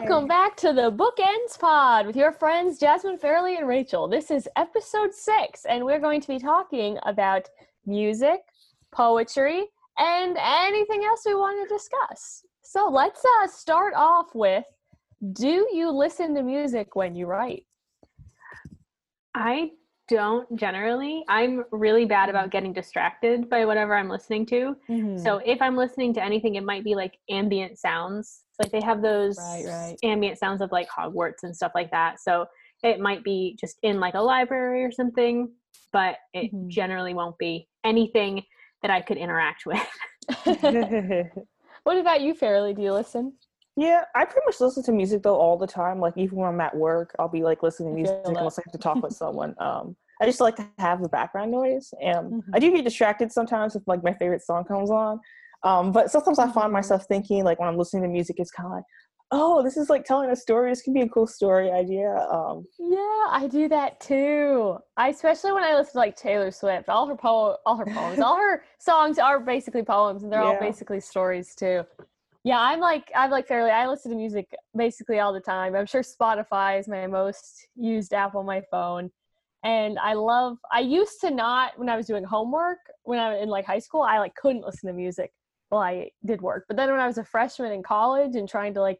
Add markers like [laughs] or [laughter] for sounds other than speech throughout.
Welcome back to the Bookends Pod with your friends Jasmine Fairley and Rachel. This is episode six, and we're going to be talking about music, poetry, and anything else we want to discuss. So let's uh, start off with Do you listen to music when you write? I don't generally. I'm really bad about getting distracted by whatever I'm listening to. Mm-hmm. So if I'm listening to anything, it might be like ambient sounds. Like they have those Right, right. ambient sounds of like Hogwarts and stuff like that. So it might be just in like a library or something, but it Mhm. generally won't be anything that I could interact with. [laughs] what about you, Fairley? Do you listen? yeah, I pretty much listen to music though all the time. Like even when I'm at work, I'll be like listening to music that. unless I have to talk with someone. Um, I just like to have the background noise. And Mhm. I do get distracted sometimes if like my favorite song comes on. Um, but sometimes I find Mhm. myself thinking like when I'm listening to music, it's kind of like, oh, this is like telling a story. This could be a cool story idea. Um, Yeah, I do that too. I especially when I listen to like Taylor Swift. All her po- all her poems, all her [laughs] songs are basically poems, and they're all basically stories too. Yeah, I'm like I'm like Fairley. I listen to music basically all the time. I'm sure Spotify is my most used app on my phone, and I love. I used to not when I was doing homework when I was in like high school. I like couldn't listen to music while I did work. But then when I was a freshman in college and trying to like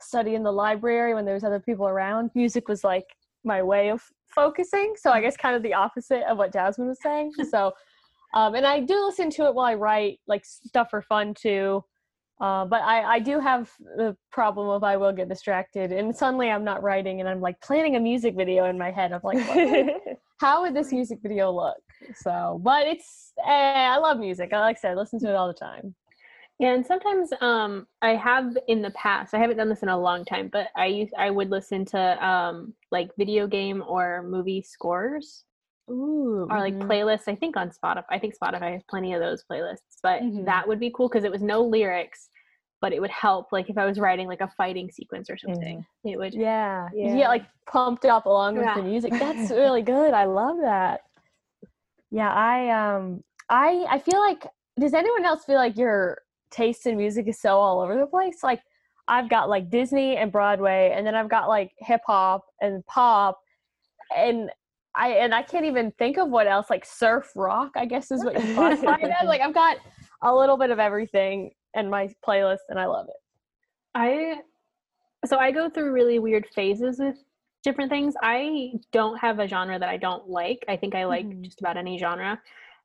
study in the library when there was other people around, music was like my way of focusing. So I guess kind of the opposite of what Jasmine was saying. [laughs] So, um, and I do listen to it while I write, like stuff for fun too. Uh, but I, I do have the problem of I will get distracted, and suddenly I'm not writing, and I'm like planning a music video in my head. of like, [laughs] how would this music video look? So, but it's eh, I love music. Like I said, listen to it all the time. Yeah, and sometimes um, I have in the past. I haven't done this in a long time, but I used I would listen to um, like video game or movie scores Ooh, or like mhm. playlists. I think on Spotify. I think Spotify has plenty of those playlists, but Mhm. that would be cool because it was no lyrics, but it would help. Like if I was writing like a fighting sequence or something, it would. Yeah, Yeah. get like pumped up along with the music. That's [laughs] really good. I love that. Yeah, I um I I feel like does anyone else feel like your taste in music is so all over the place? Like I've got like Disney and Broadway and then I've got like hip hop and pop and I and I can't even think of what else like surf rock, I guess is what you classify it as. Like I've got a little bit of everything in my playlist and I love it. I so I go through really weird phases with different things. I don't have a genre that I don't like. I think I like Mhm. just about any genre.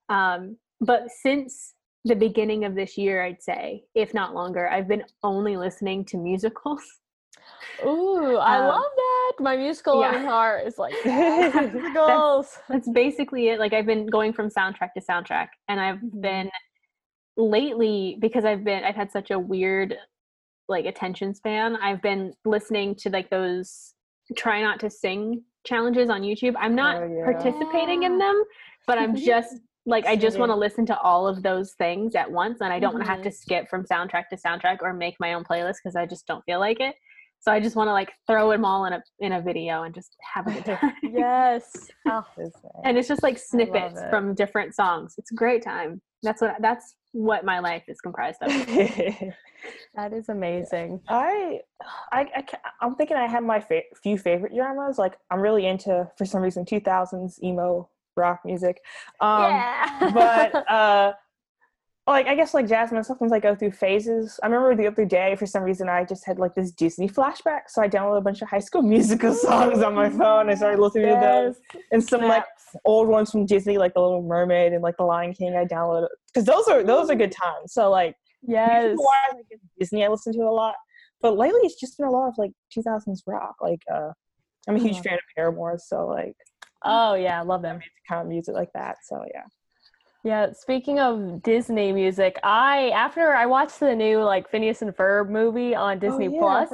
Um, but since the beginning of this year, I'd say, if not longer, I've been only listening to musicals. Ooh, I Um, love that. My musical yeah. heart is like [laughs] [laughs] musicals. That's basically it. Like I've been going from soundtrack to soundtrack, and I've Mhm. been lately because I've been I've had such a weird like attention span. I've been listening to like those try not to sing challenges on YouTube. I'm not Oh, yeah. participating in them, but I'm [laughs] just like I just want to listen to all of those things at once, and I don't want to have to mm-hmm. skip from soundtrack to soundtrack or make my own playlist because I just don't feel like it. So I just want to like throw them all in a in a video and just have a good [laughs] time. yes. [laughs] Oh, and it's just like snippets it. from different songs. It's a great time. That's what that's what my life is comprised of. [laughs] that is amazing. I, I, I I'm thinking I have my fa- few favorite genres. Like I'm really into, for some reason, 2000s emo rock music. Um, yeah. but [laughs] uh, like I guess like Jasmine, sometimes I go through phases. I remember the other day, for some reason, I just had like this Disney flashback, so I downloaded a bunch of High School [laughs] Musical songs on my phone. and started listening to those, and some like old ones from Disney, like The Little Mermaid and like The Lion King. I downloaded because those are those are good times. So like Yes. why, like, Disney, I listen to a lot, but lately it's just been a lot of like 2000s rock. Like uh, I'm a huge love fan of Paramore, so like Oh yeah, I love them. kind of music like that. So yeah. Yeah, speaking of Disney music, I after I watched the new like Phineas and Ferb movie on Disney Oh, yeah, Plus,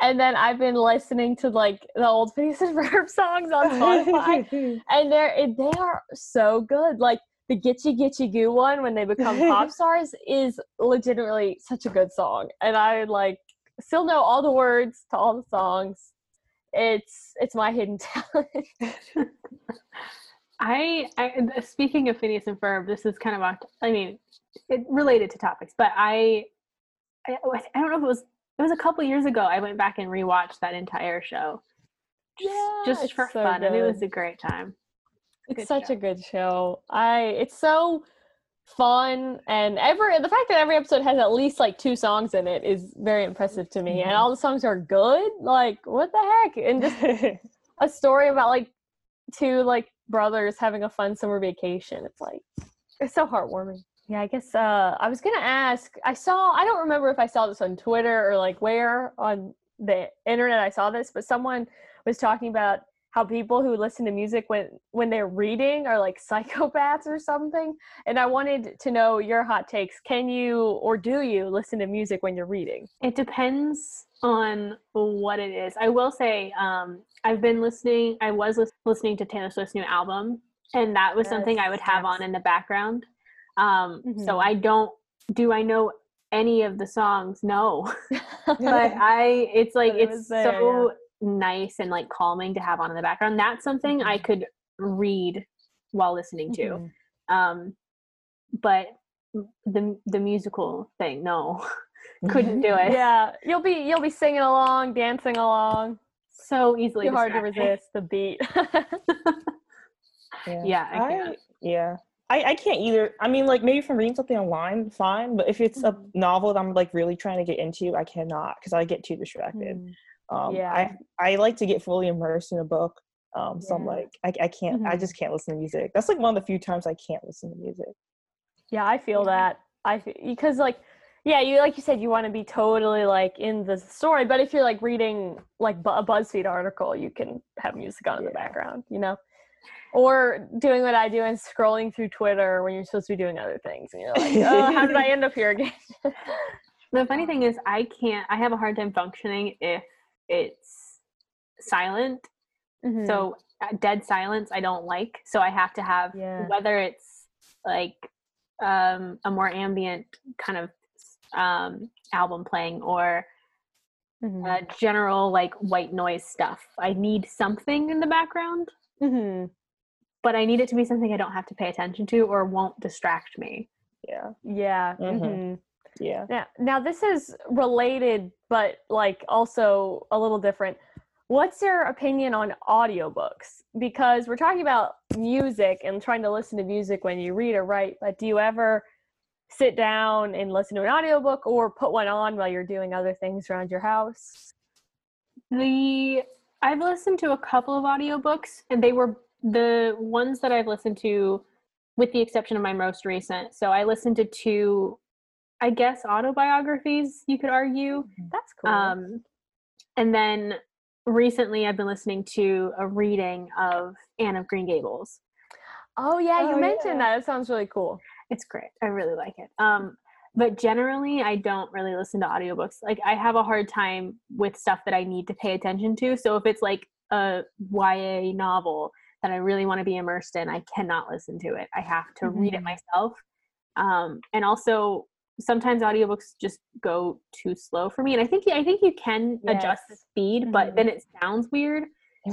and then I've been listening to like the old [laughs] Phineas and Ferb songs on Spotify, [laughs] and they're they are so good. Like the Gitchy Gitchy Goo one when they become pop [laughs] stars is legitimately such a good song, and I like still know all the words to all the songs. It's it's my hidden [laughs] talent. [laughs] I, I speaking of Phineas and Ferb, this is kind of off. I mean, it related to topics, but I, I, I don't know if it was it was a couple years ago. I went back and rewatched that entire show. Just, Yeah, just for so fun. And it was a great time. It's Good such show. a good show. I it's so fun and every the fact that every episode has at least like two songs in it is very impressive to me. And Mhm. all the songs are good. Like what the heck? And just [laughs] a story about like two like brothers having a fun summer vacation. It's like it's so heartwarming. Yeah, I guess uh I was gonna ask I saw I don't remember if I saw this on Twitter or like where on the internet I saw this, but someone was talking about how people who listen to music when when they're reading are like [laughs] psychopaths or something. And I wanted to know your hot takes. Can you or do you listen to music when you're reading? It depends on what it is. I will say, um, I've been listening. I was lis- listening to Taylor Swift's new album, and that was something I would have yes. on in the background. Um, So Mhm. I don't. Do I know any of the songs? No, [laughs] [laughs] but I. It's like it it's there, so nice and like calming to have on in the background. That's something I Mhm. could read while listening to. Mhm. Um, but the the musical thing, no, [laughs] couldn't do [laughs] it. Yeah, you'll be you'll be singing along, dancing along. So easily Too hard to resist the beat. [laughs] Yeah, Yeah, I can't. yeah. I, I can't either. I mean, like maybe from reading something online, fine. But if it's a Mhm. novel that I'm like really trying to get into, I cannot because I get too distracted. Mm. Um, Yeah. I I like to get fully immersed in a book. Um, so I'm like, I, I can't. I Mhm. just can't listen to music. That's like one of the few times I can't listen to music. Yeah, I feel Yeah. that. I fe- because like yeah, you like you said you want to be totally like in the story, but if you're like reading like bu- a BuzzFeed article, you can have music on in the background, you know. Or doing what I do and scrolling through Twitter when you're supposed to be doing other things, and you're like, "Oh, how did I [laughs] end up here again?" [laughs] The funny thing is, I can't. I have a hard time functioning if it's silent. Mhm. So uh, dead silence, I don't like. So I have to have Yeah. whether it's like um, a more ambient kind of um, album playing or Mhm. uh, general like white noise stuff. I need something in the background, Mhm. but I need it to be something I don't have to pay attention to or won't distract me. Yeah, Yeah. Mhm. Yeah. Now, now this is related, but like also a little different. What's your opinion on audiobooks? Because we're talking about music and trying to listen to music when you read or write, but do you ever sit down and listen to an audiobook or put one on while you're doing other things around your house? The I've listened to a couple of audiobooks and they were the ones that I've listened to with the exception of my most recent. So I listened to two I guess autobiographies, you could argue. That's cool. Um and then recently I've been listening to a reading of Anne of Green Gables. oh yeah, you oh, mentioned yeah. that. It sounds really cool. It's great. I really like it. Um, but generally, I don't really listen to audiobooks. Like, I have a hard time with stuff that I need to pay attention to. So, if it's like a YA novel that I really want to be immersed in, I cannot listen to it. I have to read it Mhm. myself. Um, and also, sometimes audiobooks just go too slow for me. And I think I think you can adjust the Yes. speed, but then it sounds weird.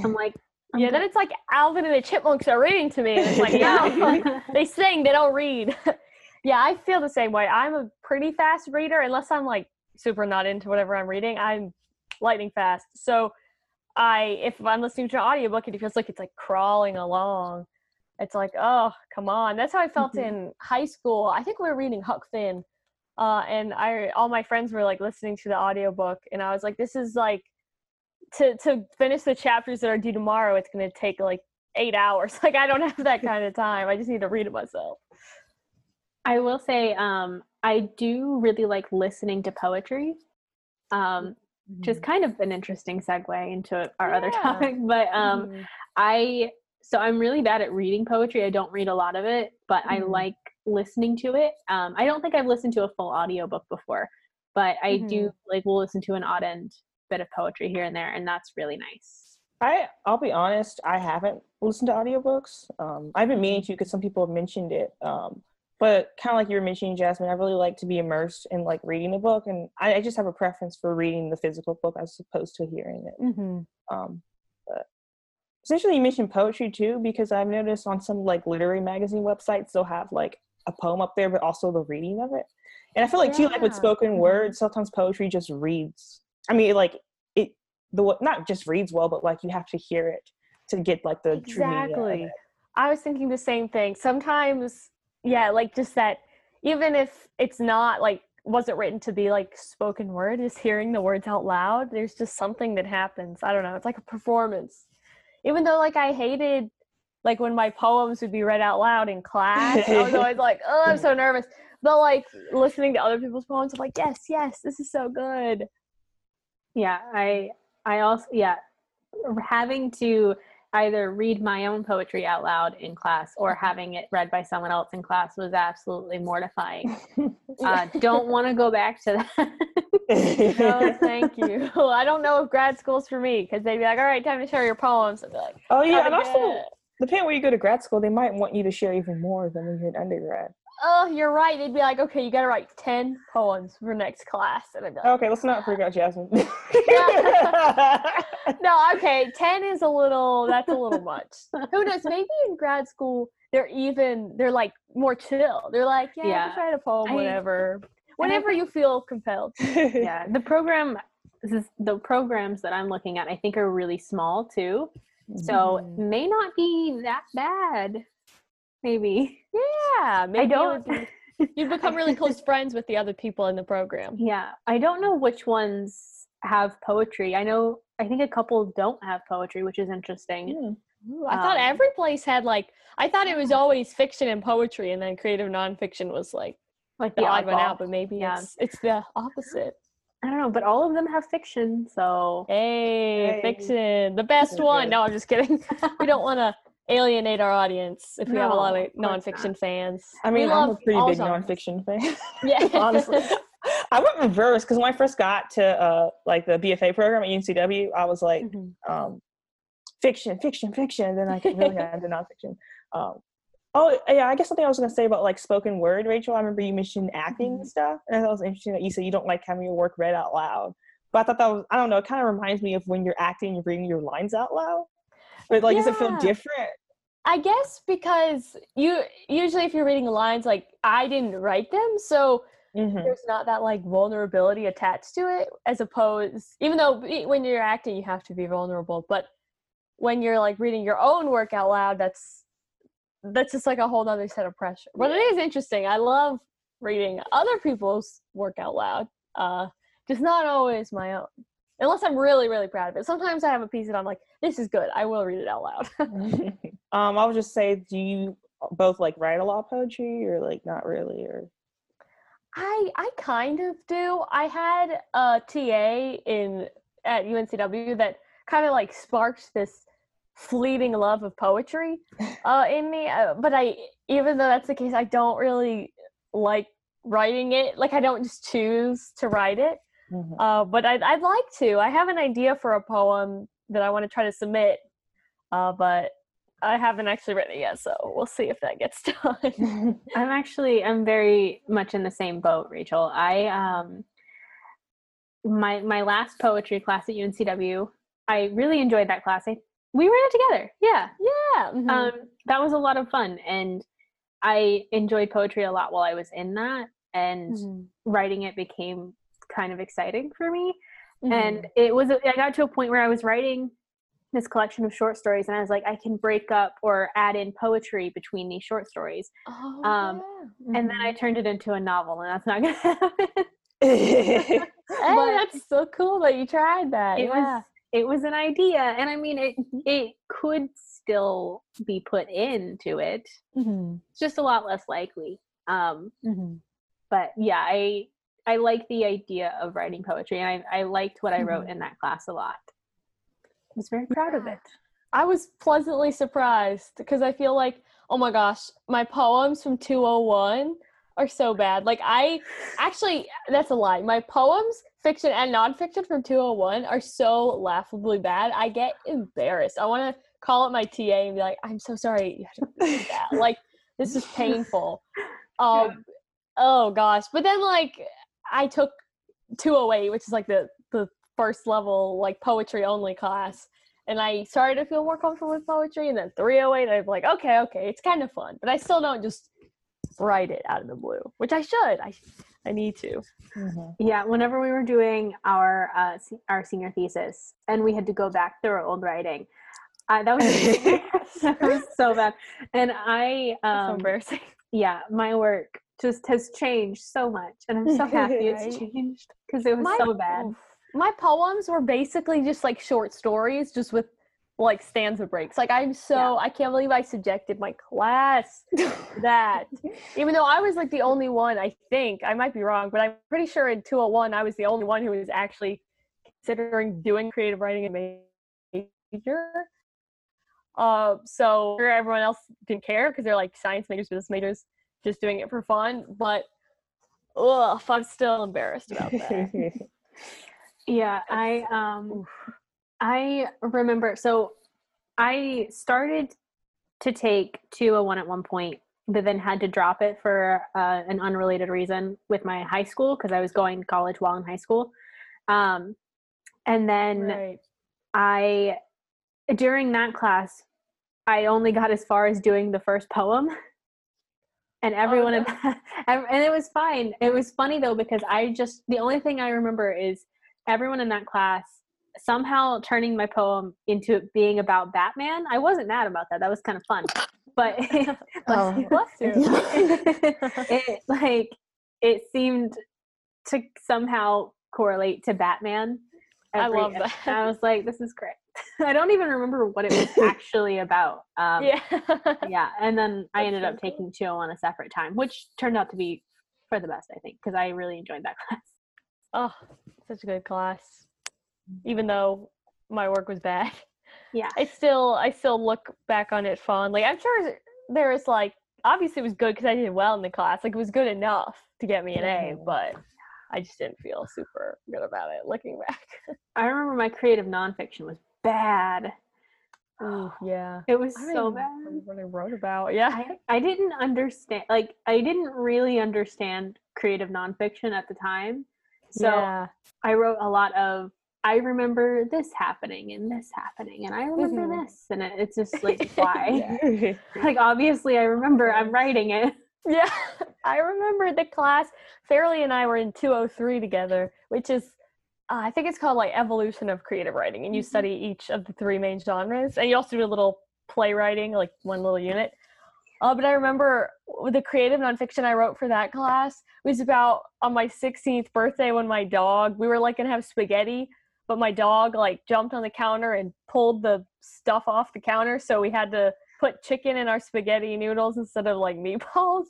I'm like, I'm Yeah, then it's like Alvin and the Chipmunks are reading to me. And it's like, [laughs] no, [laughs] yeah. [laughs] they sing, they don't read. yeah, I feel the same way. I'm a pretty fast reader unless I'm like super not into whatever I'm reading. I'm lightning fast. So I if I'm listening to an audiobook, and it feels like it's like crawling along. It's like, oh, come on. That's how I felt Mhm. in high school. I think we were reading Huck Finn. Uh, and I all my friends were like listening to the audiobook and I was like, this is like to to finish the chapters that are due tomorrow, it's gonna take like eight hours. [laughs] Like I don't have that kind of time. I just need to read it myself. I will say, um, I do really like listening to poetry. Um, which is kind of an interesting segue into our other topic. [laughs] But um, Mhm. I so I'm really bad at reading poetry. I don't read a lot of it, but I Mhm. like listening to it. Um, I don't think I've listened to a full audiobook before, but I do like we'll listen to an odd end bit of poetry here and there, and that's really nice. I I'll be honest, I haven't listened to audiobooks. Um, I've been meaning to because some people have mentioned it. Um, but kind of like you were mentioning, Jasmine, I really like to be immersed in like reading a book, and I, I just have a preference for reading the physical book as opposed to hearing it. Mhm. Um, but essentially, you mentioned poetry too, because I've noticed on some like literary magazine websites they'll have like a poem up there, but also the reading of it. And I feel like too, like with spoken Mhm. word, sometimes poetry just reads I mean, like it the not just reads well, but like you have to hear it to get like the true meaning of exactly. i was thinking the same thing. Sometimes yeah like just that even if it's not like wasn't written to be like spoken word just hearing the words out loud there's just something that happens. I don't know it's like a performance. Even though like i hated like when my poems would be read out loud in class i was always [laughs] like oh i'm so nervous but like listening to other people's poems i'm like yes yes this is so good Yeah, I I also yeah, having to either read my own poetry out loud in class or having it read by someone else in class was absolutely mortifying. [laughs] Uh, don't want to go back to that. [laughs] no thank you i don't know if grad school's for me because they'd be like all right time to share your poems i'd be like oh yeah, "Gotta and also get it." Depending where you go to grad school, they might want you to share even more than when you're an undergrad. oh, you're right. They'd be like, okay, you got to write 10 poems for next class. And I'd be like, Okay, let's not freak out Jasmine. [laughs] [laughs] no, okay, 10 is a little, that's a little much. Who knows? Maybe in grad school, they're even, they're like more chill. They're like, yeah, Yeah. just write a poem I- whenever, I whenever you feel compelled. [laughs] yeah, the program this is the programs that I'm looking at I think are really small too. So Mhm. may not be that bad. Maybe. Yeah, maybe it don't- be- [laughs] you'd become really close friends with the other people in the program. Yeah, I don't know which ones have poetry. I know I think a couple don't have poetry, which is interesting. Hmm. Ooh, I thought Um, every place had like, I thought it was always fiction and poetry, and then creative nonfiction was like Like the odd one out, but maybe Yeah. it's it's the opposite. I don't know, but all of them have fiction, so Hey, Hey. fiction, the best Okay. one. No, I'm just kidding. we don't want to [laughs] alienate our audience if we have a lot of of course nonfiction fans. I We mean, I'm a pretty big genres. nonfiction fan. [laughs] [laughs] Yeah, honestly. I went reverse because when I first got to uh, like the BFA program at UNCW, I was like, Mhm. um, fiction, fiction, fiction. Then I really got into nonfiction. Um, oh yeah, I guess something I was gonna say about like spoken word, Rachel. I remember you mentioned acting Mhm. and stuff, and I thought it was interesting that you said you don't like having your work read out loud. But I thought that was I don't know. It kind of reminds me of when you're acting, you're reading your lines out loud. But like, does it feel different? I guess because you usually if you're reading lines, like I didn't write them, so Mhm. there's not that like vulnerability attached to it as opposed even though when you're acting you have to be vulnerable but when you're like reading your own work out loud that's that's just like a whole other set of pressure. But it is interesting. I love reading other people's work out loud uh just not always my own unless i'm really really proud of it. Sometimes i have a piece that i'm like this is good. I will read it out loud. [laughs] [laughs] Um, I would just say, do you both like write a lot of poetry, or like not really, or? I I kind of do. I had a TA in at UNCW that kind of like sparked this fleeting love of poetry [laughs] uh, in me. Uh, but I, even though that's the case, I don't really like writing it. Like I don't just choose to write it. Mhm. Uh, but I'd I'd like to. I have an idea for a poem that I want to try to submit, uh, but I haven't actually written it yet. So we'll see if that gets [laughs] done. [laughs] I'm actually I'm very much in the same boat, Rachel. I um my my last poetry class at UNCW, I really enjoyed that class. I, we ran it together. Yeah. yeah. mhm. Um that was a lot of fun and I enjoyed poetry a lot while I was in that and Mhm. writing it became kind of exciting for me. Mhm. and it was i got to a point where i was writing this collection of short stories and i was like i can break up or add in poetry between these short stories Oh, um, yeah. and then i Mhm. turned it into a novel and that's not gonna [laughs] happen [laughs] Hey, but- that's so cool that you tried that. it yeah. was it was an idea and i mean it it could still be put into it Mhm. it's just a lot less likely um Mhm. but yeah i i like the idea of writing poetry and i, I liked what i wrote in that class a lot i was very proud of it I was pleasantly surprised because I feel like, oh my gosh, my poems from 201 are so bad. Like, I actually, that's a lie. My poems, fiction and nonfiction from 201, are so laughably bad. I get embarrassed. I want to call up my TA and be like, I'm so sorry you had to read that. Like, this is painful. [laughs] Um, oh gosh. But then, like, I took 208, which is like the, the first level, like, poetry only class and I started to feel more comfortable with poetry. And then 308, I'm like, okay, okay, it's kind of fun, but I still don't just write it out of the blue, which I should. I, I need to. Mhm. Yeah, whenever we were doing our uh, our senior thesis and we had to go back through our old writing, uh, that was [laughs] [laughs] that was so bad. And I, so um, embarrassing. yeah, my work just has changed so much, and I'm so [laughs] happy it's changed because it was My- so bad. My poems were basically just like short stories, just with like stanza breaks. Like I'm so Yeah. I can't believe I subjected my class to that. [laughs] Even though I was like the only one, I think I might be wrong, but I'm pretty sure in 201 I was the only one who was actually considering doing creative writing and major. Uh, so sure, everyone else didn't care because they're like science majors, business majors, just doing it for fun. But ugh, I'm still embarrassed about that. [laughs] Yeah, I um I remember so I started to take 201 at one point, but then had to drop it for uh, an unrelated reason with my high school because I was going to college while in high school. Um, and then right. I during that class I only got as far as doing the first poem. [laughs] And everyone in no. [laughs] and it was fine. It was funny though because I just the only thing I remember is everyone in that class somehow turning my poem into being about Batman. I wasn't mad about that. That was kind of fun. But [laughs] Oh. [laughs] Bless it like it seemed to somehow correlate to Batman. I love that. I was like, this is great. [laughs] I don't even remember what it was actually about. Um, yeah. yeah. And then I That's ended so up taking 201 a separate time, which turned out to be for the best, I think, because I really enjoyed that class. Oh, such a good class. Even though my work was bad, Yeah. I still I still look back on it fondly. I'm sure there is like obviously it was good because I did well in the class. Like it was good enough to get me an A, but I just didn't feel super good about it looking back. [laughs] I remember my creative nonfiction was bad. Ooh, [sighs] yeah. It was I so bad. what I wrote about. Yeah. I, I didn't understand like I didn't really understand creative nonfiction at the time. So yeah. I wrote a lot of I remember this happening and this happening and I remember Mhm. this and it, it's just like [laughs] why? Yeah. [laughs] like obviously I remember I'm writing it. Yeah, [laughs] I remember the class. Fairley and I were in 203 together, which is, uh, I think it's called like Evolution of Creative Writing, and you Mhm. study each of the three main genres, and you also do a little playwriting, like one little unit. Uh, but I remember the creative nonfiction I wrote for that class was about on my 16th birthday when my dog, we were like gonna have spaghetti, but my dog like jumped on the counter and pulled the stuff off the counter, so we had to put chicken in our spaghetti noodles instead of like [laughs] meatballs.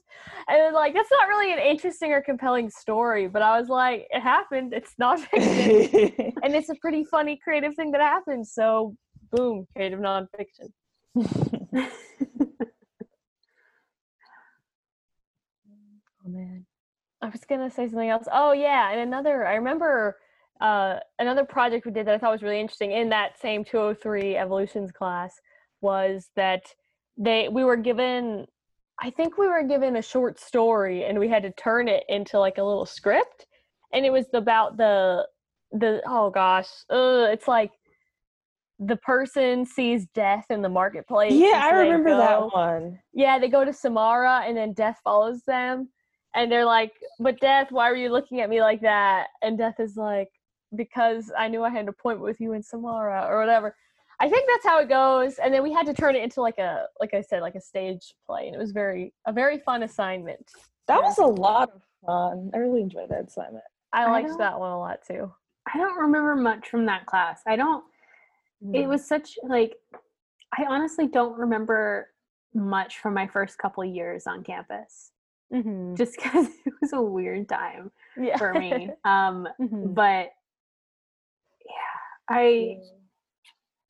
And like that's not really an interesting or compelling story, but I was like, it happened. It's not [laughs] fiction, and it's a pretty funny creative thing that happened. So, boom, creative nonfiction. [laughs] Oh man. I was gonna say something else. Oh yeah, and another I remember uh another project we did that I thought was really interesting in that same 203 evolutions class was that they we were given I think we were given a short story and we had to turn it into like a little script and it was about the the oh gosh, uh, it's like the person sees death in the marketplace. yeah, I remember go- that one. yeah, they go to Samara and then Death follows them. And they're like, But Death, why were you looking at me like that? And Death is like, Because I knew I had an appointment with you in Samara or whatever. I think that's how it goes. And then we had to turn it into like a like I said, like a stage play. And it was very a very fun assignment. That was a lot of fun. I really enjoyed that assignment. I I liked don't- that one a lot too. I don't remember much from that class. I don't it was such like I honestly don't remember much from my first couple years on campus mm-hmm. just [laughs] because it was a weird time yeah. for me. [laughs] Um, Mhm. but I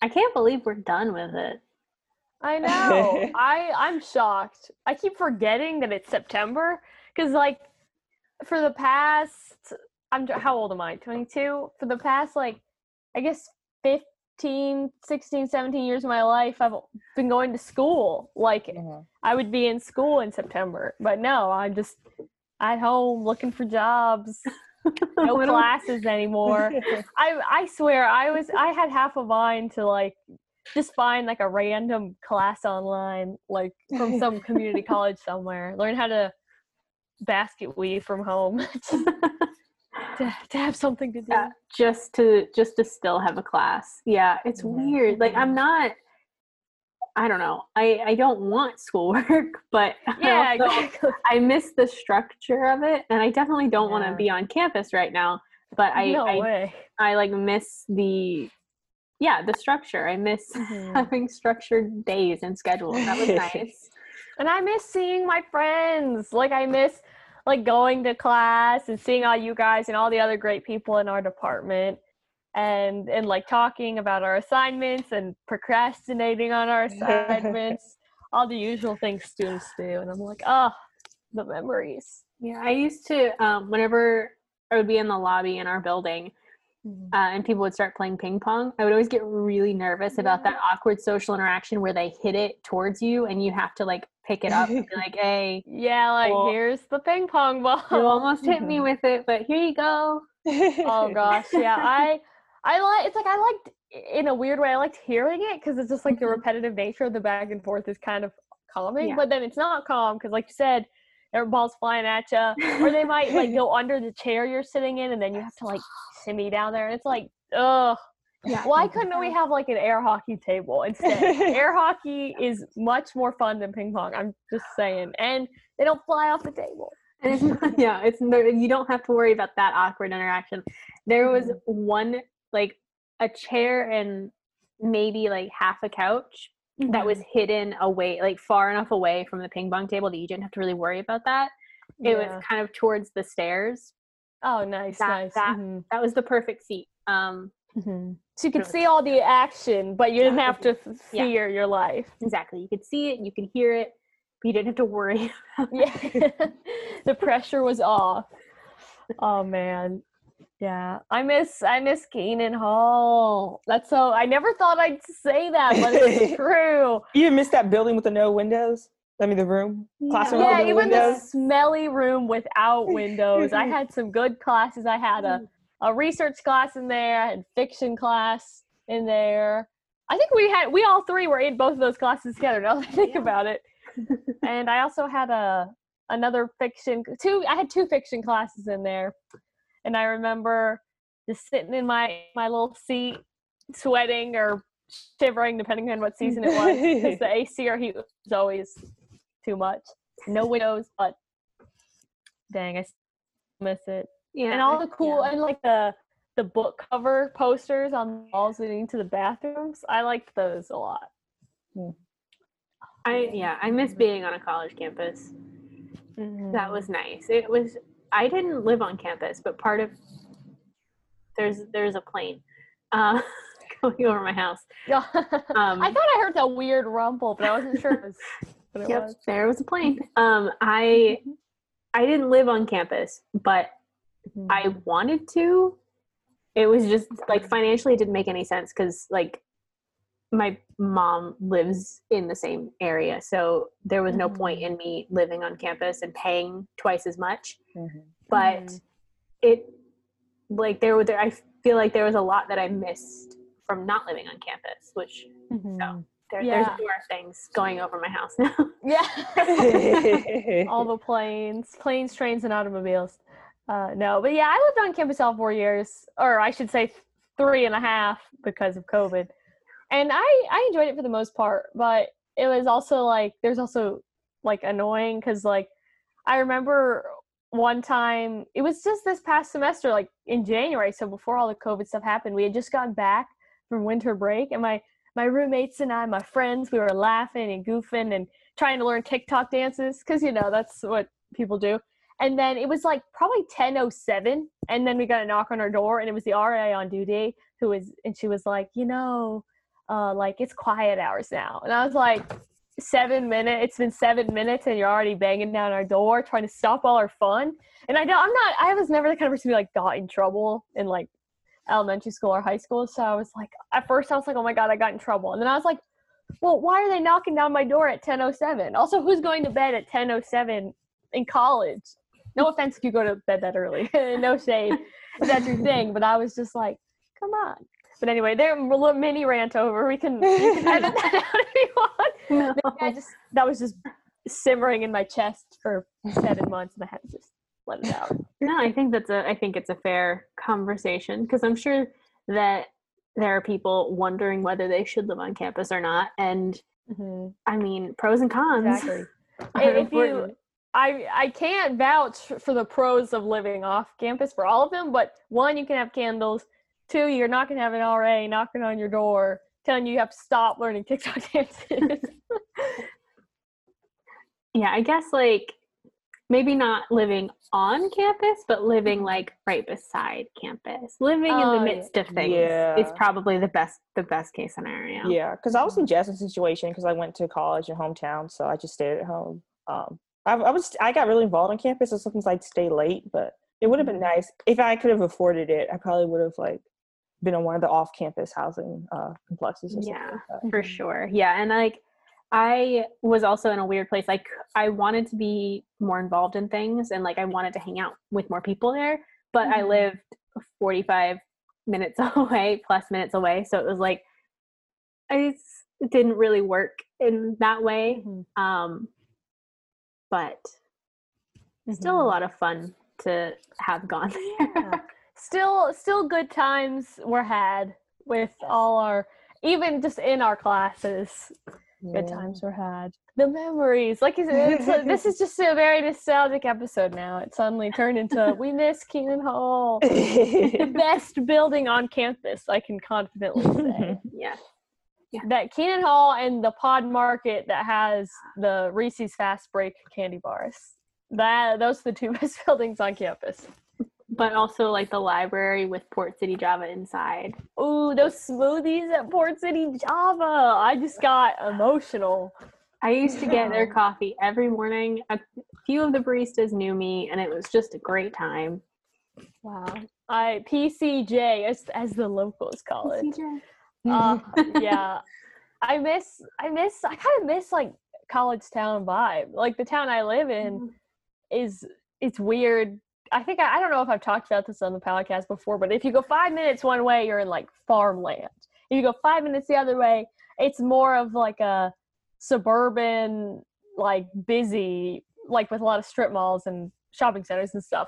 I can't believe we're done with it. I know. [laughs] I I'm shocked. I keep forgetting that it's September because like for the past I'm how old am I? 22. For the past like I guess 15, 16, 17 years of my life I've been going to school. Like Mhm. I would be in school in September. But no, I'm just at home looking for jobs. [laughs] No [laughs] classes anymore. I I swear I was I had half a mind to like just find like a random class online like from [laughs] some community college somewhere learn how to basket weave from home to, to have something to do. Yeah, just to just to still have a class. Yeah, it's weird. Like I'm not. I don't know. I I don't want schoolwork, [laughs] but I Yeah, also- exactly. I miss the structure of it, and I definitely don't want to be on campus right now. But I no I, way. I like miss the yeah the structure. I miss [laughs] Mhm. having structured days and schedules. That was [laughs] nice. And I miss seeing my friends. Like I miss like going to class and seeing all you guys and all the other great people in our department and and like talking about our assignments and procrastinating on our assignments. [laughs] all the usual things students do. And I'm like, oh, the memories. Yeah, I used to um, whenever I would be in the lobby in our building. uh, and people would start playing ping pong, I would always get really nervous about that awkward social interaction where they hit it towards you and you have to like pick it up and be like, [laughs] hey, Yeah, like here's the ping pong ball. you almost hit me [laughs] with it, but here you go. oh gosh yeah i i like it's like i liked in a weird way i liked hearing it because it's just like the Mhm. repetitive nature of the back and forth is kind of calming Yeah. but then it's not calm because like you said are balls flying at you or they might like [laughs] go under the chair you're sitting in and then you have to like shimmy down there and it's like ugh Yeah. why couldn't we have like an air hockey table instead [laughs] air hockey is much more fun than ping pong i'm just saying and they don't fly off the table And it's not, yeah, it's you don't have to worry about that awkward interaction. There was Mhm. one like a chair and maybe like half a couch that was hidden away, like far enough away from the ping pong table that you didn't have to really worry about that. It Yeah. was kind of towards the stairs. oh nice that- nice that- Mhm. That was the perfect seat. Um, Mm-hmm. So you could Really. see all the action, but you didn't have to f- Yeah. fear your life. exactly. You could see it, you could hear it, but you didn't have to worry. [laughs] Yeah, [laughs] the pressure was off. Oh man, yeah. I miss I miss Kenan Hall. That's so. I never thought I'd say that, but it's [laughs] true. you miss that building with the no windows? I mean, the room, classroom Yeah, no even the smelly room without [laughs] windows. I had some good classes. I had a mm. a research class in there. I had fiction class in there. I think we had we all three were in both of those classes together. Now that I think Yeah. about it, [laughs] and I also had a another fiction two. I had two fiction classes in there, and I remember just sitting in my my little seat, sweating or shivering, depending on what season it was, because the [laughs] AC or heat was always too much. No windows, but dang, I miss it yeah. and all the cool yeah. and like the the book cover posters on the walls leading to the bathrooms. I liked those a lot. I yeah, I miss being on a college campus. Mm-hmm. That was nice. It was. I didn't live on campus, but part of there's there's a plane uh, [laughs] going over my house. [laughs] Yeah. Um, I thought I heard that weird rumble, but I wasn't sure it was [laughs] it yep, was. there was a plane. Um, I I didn't live on campus, but Mm-hmm. I wanted to. It was just like financially, it didn't make any sense because like my mom lives in the same area, so there was no point in me living on campus and paying twice as much. Mhm. but Mhm. it like there were there i feel like there was a lot that i missed from not living on campus which Mhm. there, Yeah. there's more things going over my house now [laughs] Yeah. [laughs] all the planes, planes, trains, and automobiles. Uh, no, but yeah, I lived on campus all four years, or I should say three and a half because of COVID. And I, I enjoyed it for the most part, but it was also like, there's also like annoying because like, I remember one time, it was just this past semester, like in January. So before all the COVID stuff happened, we had just gotten back from winter break and my, my roommates and I, my friends, we were laughing and goofing and trying to learn TikTok dances because you know that's what people do. And then it was like probably 10:07, and then we got a knock on our door, and it was the RA on duty who was, and she was like, you know, uh, like it's quiet hours now, and I was like, seven minutes. It's been seven minutes, and you're already banging down our door trying to stop all our fun. And I know I'm not. I was never the kind of person who like got in trouble in like elementary school or high school. So I was like, at first I was like, oh my god, I got in trouble, and then I was like well, why are they knocking down my door at 10:07? Also, who's going to bed at 10:07 in college? No offense if you go to bed that early. [laughs] no shade. That's your thing, but I was just like, come on. But anyway, there a little mini rant over. We can, you can edit that [laughs] out if you want. no. I just that was just simmering in my chest for seven months, and I had to just let it out. No, I think that's a I think it's a fair conversation because I'm sure that there are people wondering whether they should live on campus or not. And Mhm. I mean, pros and cons. Exactly. [laughs] if you- I I can't vouch for the pros of living off campus for all of them, but one, you can have candles. Two, you're not gonna have an RA knocking on your door telling you you have to stop learning TikTok [laughs] dances. yeah, I guess like maybe not living on campus, but living like right beside campus. Living in Oh, the midst of things is Yeah. probably the best the best case scenario. Yeah, because I was in Jasmine's situation because I went to college in hometown, so I just stayed at home. Um, I, I was I got really involved on campus, so sometimes I'd stay late, but it would have been nice if I could have afforded it. I probably would have like been on one of the off-campus housing uh, complexes. Yeah. like for sure yeah and like i was also in a weird place like i wanted to be more involved in things and like i wanted to hang out with more people there but i Mhm. lived 45 minutes [laughs] away plus minutes away so it was like i didn't really work in that way Mhm. um but still a Mhm. lot of fun to have gone [laughs] there. Still still good times were had with all our even just in our classes good times were had. The memories like said, a, this is [laughs] just a very nostalgic episode now. It suddenly turned into we miss kenan hall. The [laughs] best building on campus i can confidently say. [laughs] Yeah. That kenan hall and the pod market that has the reese's fast break candy bars. That those are the two best buildings on campus but also like the library with port city java inside Oh, those smoothies at Port City Java. I just got emotional. I used to get their [sighs] coffee every morning. A few of the baristas knew me, and it was just a great time. Wow. I PCJ as as the locals call it. CJ. Uh, [laughs] yeah. I miss I miss I kind of miss like college town vibe. Like the town I live in is it's weird. I think I, I don't know if I've talked about this on the podcast before, but if you go five minutes one way, you're in like farmland. If you go five minutes the other way, it's more of like a suburban, like busy, like with a lot of strip malls and shopping centers and stuff.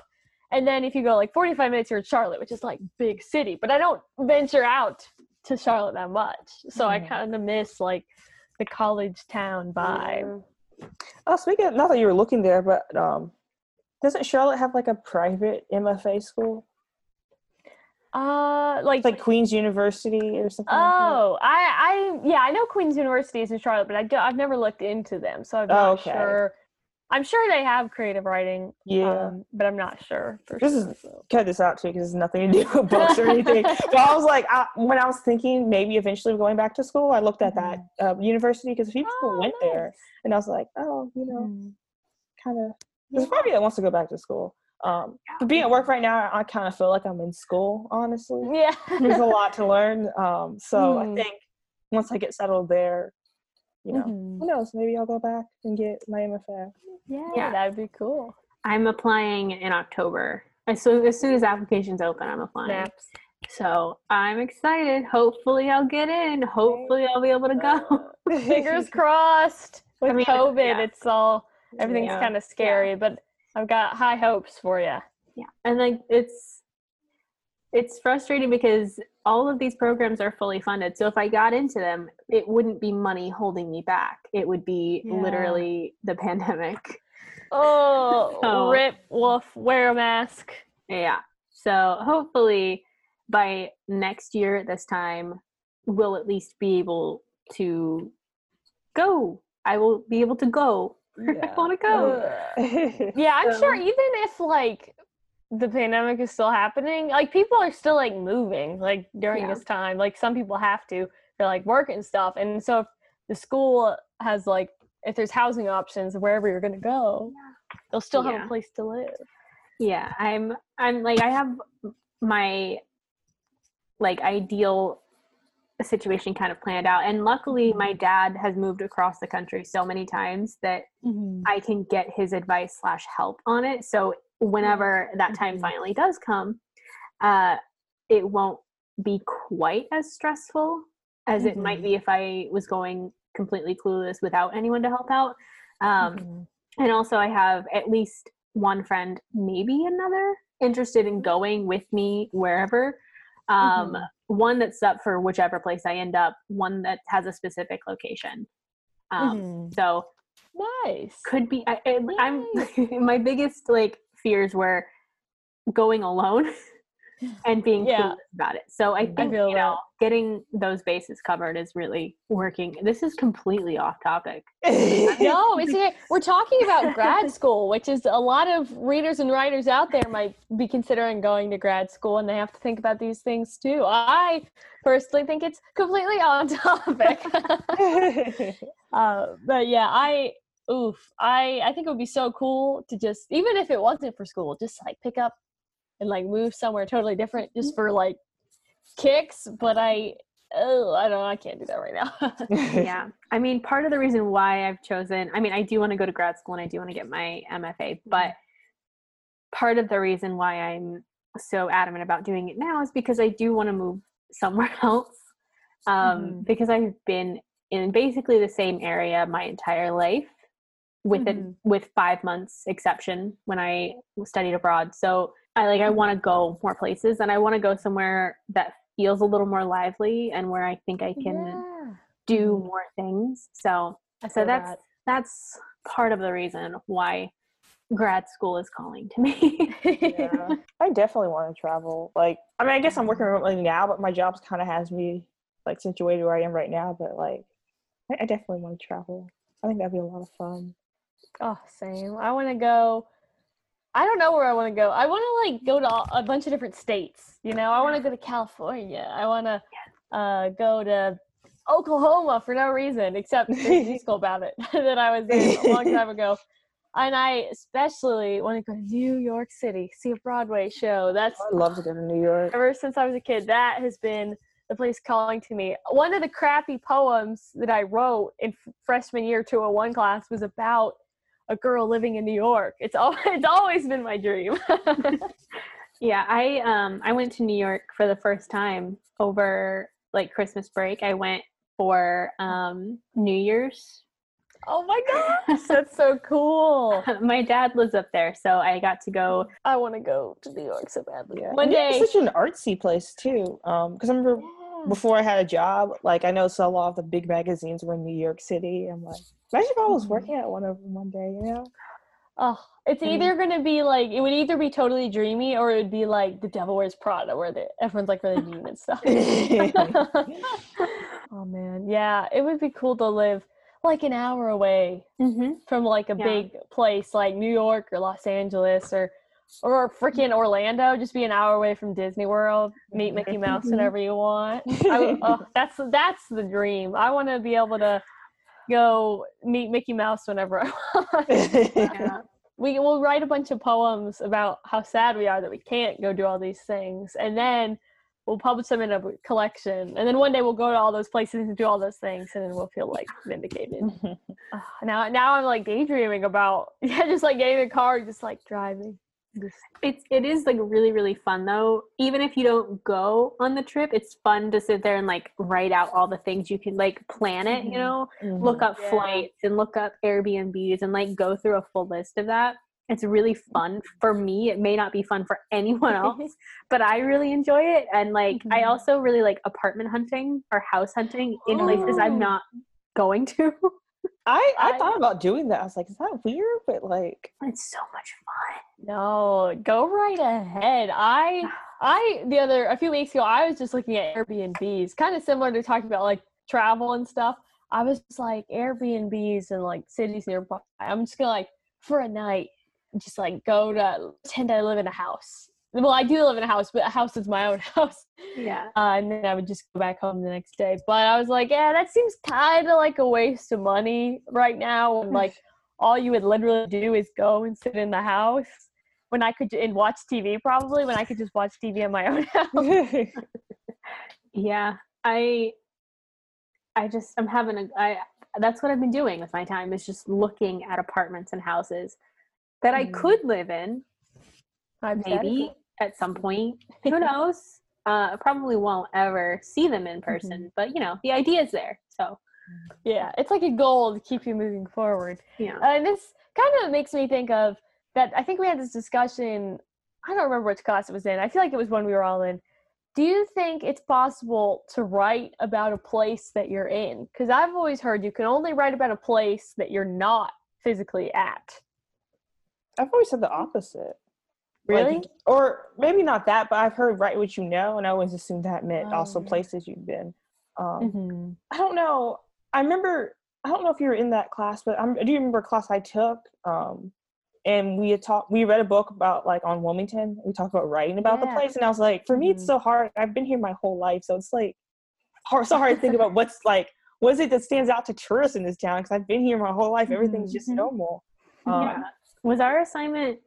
And then if you go like 45 minutes, you're in Charlotte, which is like big city. But I don't venture out to Charlotte that much, so I Mhm. kind of miss like the college town vibe. Oh, speaking of, not that you were looking there, but um, doesn't Charlotte have like a private MFA school? Uh, like like Queens University or something. like? Oh, I, I, yeah, I know Queens University is in Charlotte, but I do, I've never looked into them, so I'm Oh, not okay. sure. I'm sure they have creative writing, yeah. um, but I'm not sure. For This sure, is- Cut this out too because it's nothing to do with books or anything. [laughs] but I was like, I, when I was thinking maybe eventually going back to school, I looked at that uh, university because a few people Oh, went there, and I was like, oh, you know, Mhm. kind of. There's probably that wants to go back to school. Um, but being at work right now, I kind of feel like I'm in school. Honestly, Yeah. there's a lot to learn. Um, so I Mhm. think once I get settled there, you know, Mhm. who knows? Maybe I'll go back and get my MFA. Yeah, Yeah. that'd be cool. I'm applying in October. As soon as, soon as applications open, I'm applying. Snaps. So I'm excited. Hopefully, I'll get in. Hopefully, I'll be able to go. Fingers [laughs] crossed. With mean, COVID, yeah. it's all everything's Yeah. kind of scary, but I've got high hopes for you. yeah and like it's it's frustrating because all of these programs are fully funded so if i got into them it wouldn't be money holding me back it would be Yeah. literally the pandemic [laughs] Oh, [laughs] So- rip, wolf, wear a mask. yeah so hopefully by next year at this time we'll at least be able to go i will be able to go i want to go uh, Yeah, I'm sure even if like the pandemic is still happening, like people are still like moving like during Yeah. this time. Like some people have to for like work and stuff. And so if the school has like if there's housing options wherever you're gonna go, they'll still have Yeah. a place to live. yeah i'm i'm like i have my like ideal situation kind of planned out. And luckily my dad has moved across the country so many times that i can get his advice slash help on it. So whenever that time Mhm. finally does come uh it won't be quite as stressful as it might Mhm. be if i was going completely clueless without anyone to help out. Um, and also I have at least one friend, maybe another, interested in going with me wherever. Um, Mhm. One that's up for whichever place I end up. One that has a specific location. Um, Mhm. So Nice. could be. I, I, I'm [laughs] my biggest like fears were going alone [laughs] and being Yeah. clueless about it. So I I think feel you know getting those bases covered is really working. This is completely off topic. [laughs] no, [laughs] it's okay. We're talking about grad [laughs] school, which is a lot of readers and writers out there might be considering going to grad school and they have to think about these things too. I personally think it's completely on topic. uh, but yeah, I oof, I I think it would be so cool to just even if it wasn't for school, just like pick up and like move somewhere totally different just for like kicks, but I oh, I don't know, I can't do that right now. [laughs] yeah. [laughs] I mean, part of the reason why I've chosen, I mean, I do want to go to grad school and I do want to get my MFA, but part of the reason why I'm so adamant about doing it now is because I do want to move somewhere [laughs] else. Um, Mhm. Because I've been in basically the same area my entire life, with it Mhm. with five months exception when I studied abroad. So I like I want to go more places, and I want to go somewhere that feels a little more lively and where I think I can Yeah. do Mhm. more things. So I so that's that. that's part of the reason why grad school is calling to me. [laughs] yeah. I definitely want to travel. Like, I mean, I guess I'm working remotely now, but my job's kind of has me like situated where I am right now. But like, I, I definitely want to travel. I think that'd be a lot of fun. Oh, same. I want to go. I don't know where I want to go. I want to like go to a bunch of different states. You know, I want to go to California. I want to uh, go to Oklahoma for no reason except [laughs] there's a musical about it [laughs] that I was in a long time ago. And I especially want to go to New York City, see a Broadway show. That's I'd love to go to New York. ever since I was a kid, that has been the place calling to me. One of the crappy poems that I wrote in freshman year 201 class was about a girl living in New York. It's al- [laughs] it's always been my dream. [laughs] yeah, I um I went to New York for the first time over like Christmas break. I went for um New Year's. oh my [laughs] gosh, that's so cool. My dad lives up there, so I got to go. I want to go to New York so badly. Yeah. One New York's day. such an artsy place too. Um, because I remember Yeah. before I had a job, like I know so a lot of the big magazines were in New York City. I'm like, imagine if I was Mhm. working at one of them one day, you know? Oh, it's Mm. either gonna be like it would either be totally dreamy or it would be like The Devil Wears Prada, where the, everyone's like really mean and stuff. [laughs] oh man, yeah, it would be cool to live like an hour away hmm from like a Yeah. big place like New York or Los Angeles or or freaking Orlando. Just be an hour away from Disney World. Meet Mickey Mouse whenever you want. I, [laughs] oh, that's that's the dream. I want to be able to go meet Mickey Mouse whenever I want. [laughs] Yeah. we will write a bunch of poems about how sad we are that we can't go do all these things and then we'll publish them in a collection and then one day we'll go to all those places and do all those things and then we'll feel like vindicated [laughs] Ah, now now i'm like daydreaming about [laughs] yeah just like getting in the car just like driving just, It's it is like really really fun though. Even if you don't go on the trip, it's fun to sit there and like write out all the things you can like plan it. You Mhm. know, Mhm. look up Yeah. flights and look up Airbnbs and like go through a full list of that. It's really fun for me. It may not be fun for [laughs] anyone [laughs] else, but I really enjoy it. And like, I Mhm. also really like apartment hunting or house hunting in places I'm not going to. I, I I- thought about doing that. I was like, is that weird? But like, it's so much fun. No go right ahead. I [sighs] i the other a few weeks ago i was just looking at airbnbs kind of similar to talking about like travel and stuff. I was just like airbnbs and like cities nearby. I'm just gonna like for a night just like go to pretend i live in a house. Well i do live in a house but a house is my own [laughs] house. Yeah. uh, and then i would just go back home the next day. But i was like yeah that seems kind of like a waste of money right now and [laughs] like all you would literally do is go and sit in the house when I could and watch TV probably when I could just watch TV in my own [laughs] house. [laughs] Yeah, I I just I'm having a I that's what I've been doing with my time is just looking at apartments and houses that I Mm. could live in maybe at some point. [laughs] Who knows? Uh, probably won't ever see them in person, but you know the idea is there. So yeah, it's like a goal to keep you moving forward. Yeah. Uh, and this kind of makes me think of that. I think we had this discussion. I don't remember which class it was in. I feel like it was when we were all in. Do you think it's possible to write about a place that you're in? Because I've always heard you can only write about a place that you're not physically at. I've always said the opposite. Really? Like, or maybe not that, but I've heard write what you know, and I always assumed that meant also Oh. places you've been. Um, mm-hmm. I don't know. I remember. I don't know if you were in that class, but I'm, I do remember a class I took. Um, and we had talked. We read a book about like on Wilmington. We talked about writing about Yeah. the place, and I was like, for me, it's Mhm. so hard. I've been here my whole life, so it's like hard, so hard to think about what's like. What is it that stands out to tourists in this town? Because I've been here my whole life. Everything's just Mhm. normal. Um, yeah. Was our assignment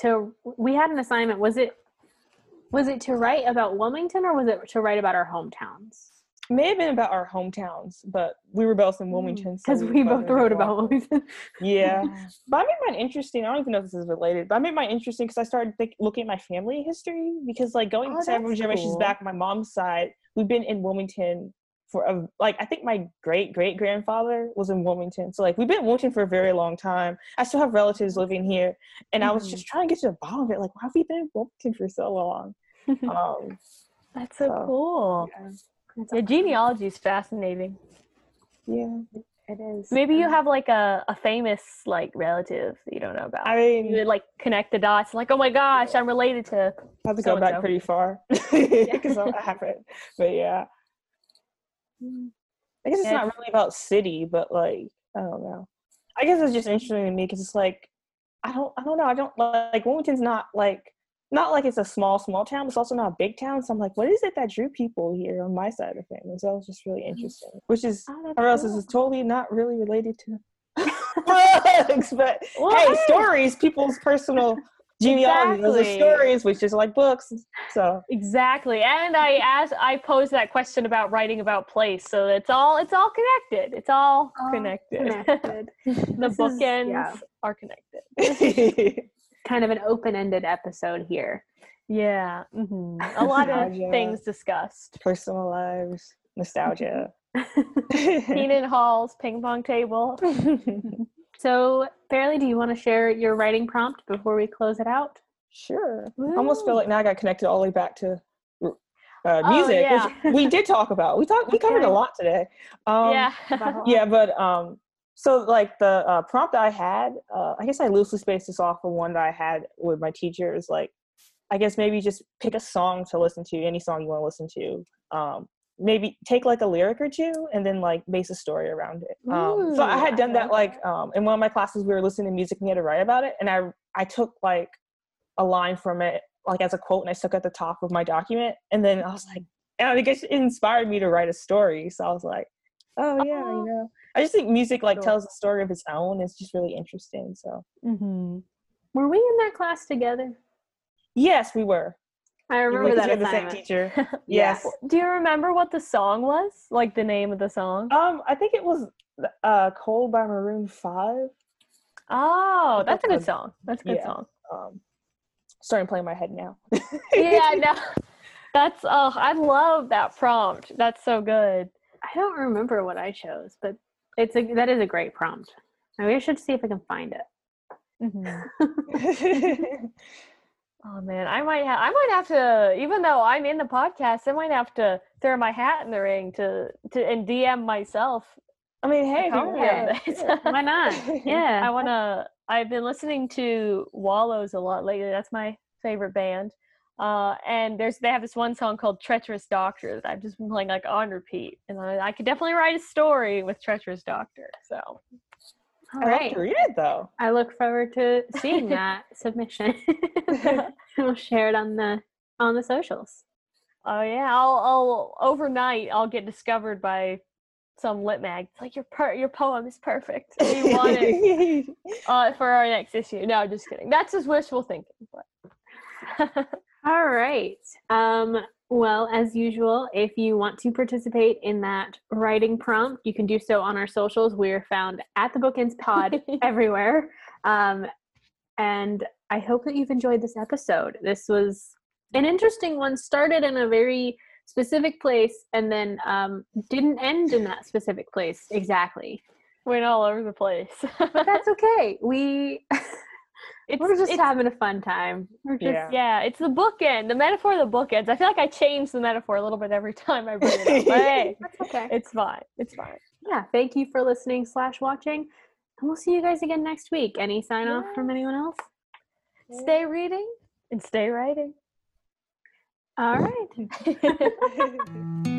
to we had an assignment, was it was it to write about Wilmington or was it to write about our hometowns? May have been about our hometowns, but we were both in Wilmington. so Because we both wrote about. Wilmington. [laughs] Yeah, [laughs] but I made mine interesting. I don't even know if this is related, but I made mine interesting because I started think, looking at my family history. Because like going Oh, several generations cool. back, my mom's side, we've been in Wilmington for a like I think my great great grandfather was in Wilmington. So like we've been in Wilmington for a very long time. I still have relatives living here, and I was Mhm. just trying to get to the bottom of it. Like, why have we been in Wilmington for so long? [laughs] Um, That's so So, cool. yeah. Yeah, genealogy is fascinating. yeah. It is. Maybe you um, have like a, a famous like relative that you don't know about. I you mean, would like connect the dots like, oh my gosh, I'm related to I have to go back pretty far because I haven't. But yeah, I guess it's Yeah. not really about city, but like I don't know. I guess it's just interesting to me because it's like I don't I don't know I don't like Wilmington's not like not like it's a small small town, but it's also not a big town. So I'm like, what is it that drew people here on my side of the family? So that was just really interesting. Which is Oh, or else this is totally not really related to [laughs] books, but Well, hey, stories, people's personal [laughs] genealogy. Those are Exactly. stories, which is like books. So Exactly. And I asked I posed that question about writing about place. So it's all it's all connected. It's all All connected. connected. [laughs] the This is- bookends yeah. are connected. Kind of an open-ended episode here. Yeah. hmm A lot of things discussed. Personal lives, nostalgia. [laughs] Kenan Hall's ping pong table. [laughs] So, Fairley, do you want to share your writing prompt before we close it out? sure. I almost feel like now I got connected all the way back to uh, Oh, music, yeah. which we did talk about. We talked. We covered Okay. a lot today. Um, yeah. [laughs] yeah but um so like the uh, prompt i had uh, i guess i loosely spaced this off of one that i had with my teacher teachers like i guess maybe just pick a song to listen to any song you want to listen to um maybe take like a lyric or two and then like base a story around it. Um so i had done that like um in one of my classes we were listening to music and we had to write about it and i i took like a line from it like as a quote and i stuck it at the top of my document and then i was like and i guess it inspired me to write a story. So i was like oh yeah Oh. you know i just think music like Cool. tells a story of its own it's just really interesting so hmm Were we in that class together? yes we were I We remember were that the same teacher [laughs] Yeah. yes Do you remember what the song was? Like the name of the song? um i think it was uh cold by maroon 5 Oh, that's a good song. That's a good yeah. song. um starting playing in my head now [laughs] Yeah, no. [laughs] That's oh, I love that prompt. That's so good. I don't remember what I chose, but it's a that is a great prompt. Maybe I should see if I can find it. Mhm. [laughs] [laughs] Oh man, I might have I might have to even though I'm in the podcast, I might have to throw my hat in the ring to to and DM myself. i mean hey [laughs] yeah. Why not? Yeah. I want to I've been listening to Wallows a lot lately. That's my favorite band. Uh, and there's they have this one song called Treacherous Doctor that I've just been playing like on repeat. And I, I could definitely write a story with Treacherous Doctor. So All i love right. to read it though I look forward to seeing [laughs] that submission. [laughs] [laughs] we'll share it on the on the socials. Oh yeah, I'll, I'll overnight I'll get discovered by some lit mag. It's like your per- your poem is perfect. We want it uh, for our next issue. No, just kidding. That's just wishful thinking. But All right. Um, well, as usual, if you want to participate in that writing prompt, you can do so on our socials. We're found at the Bookends Pod [laughs] everywhere. Um, and I hope that you've enjoyed this episode. This was an interesting one. Started in a very specific place and then um, didn't end in that specific place exactly. Went all over the place. But [laughs] that's okay. We [laughs] it's, we're just it's- having a fun time. We're just Yeah. yeah, it's the bookend, the metaphor of the bookends. I feel like I change the metaphor a little bit every [laughs] time I bring it up. But [laughs] hey, okay. it's fine. It's fine. Yeah. Thank you for listening slash watching. And we'll see you guys again next week. Any sign off from anyone else? Stay reading and stay writing. All right. [laughs]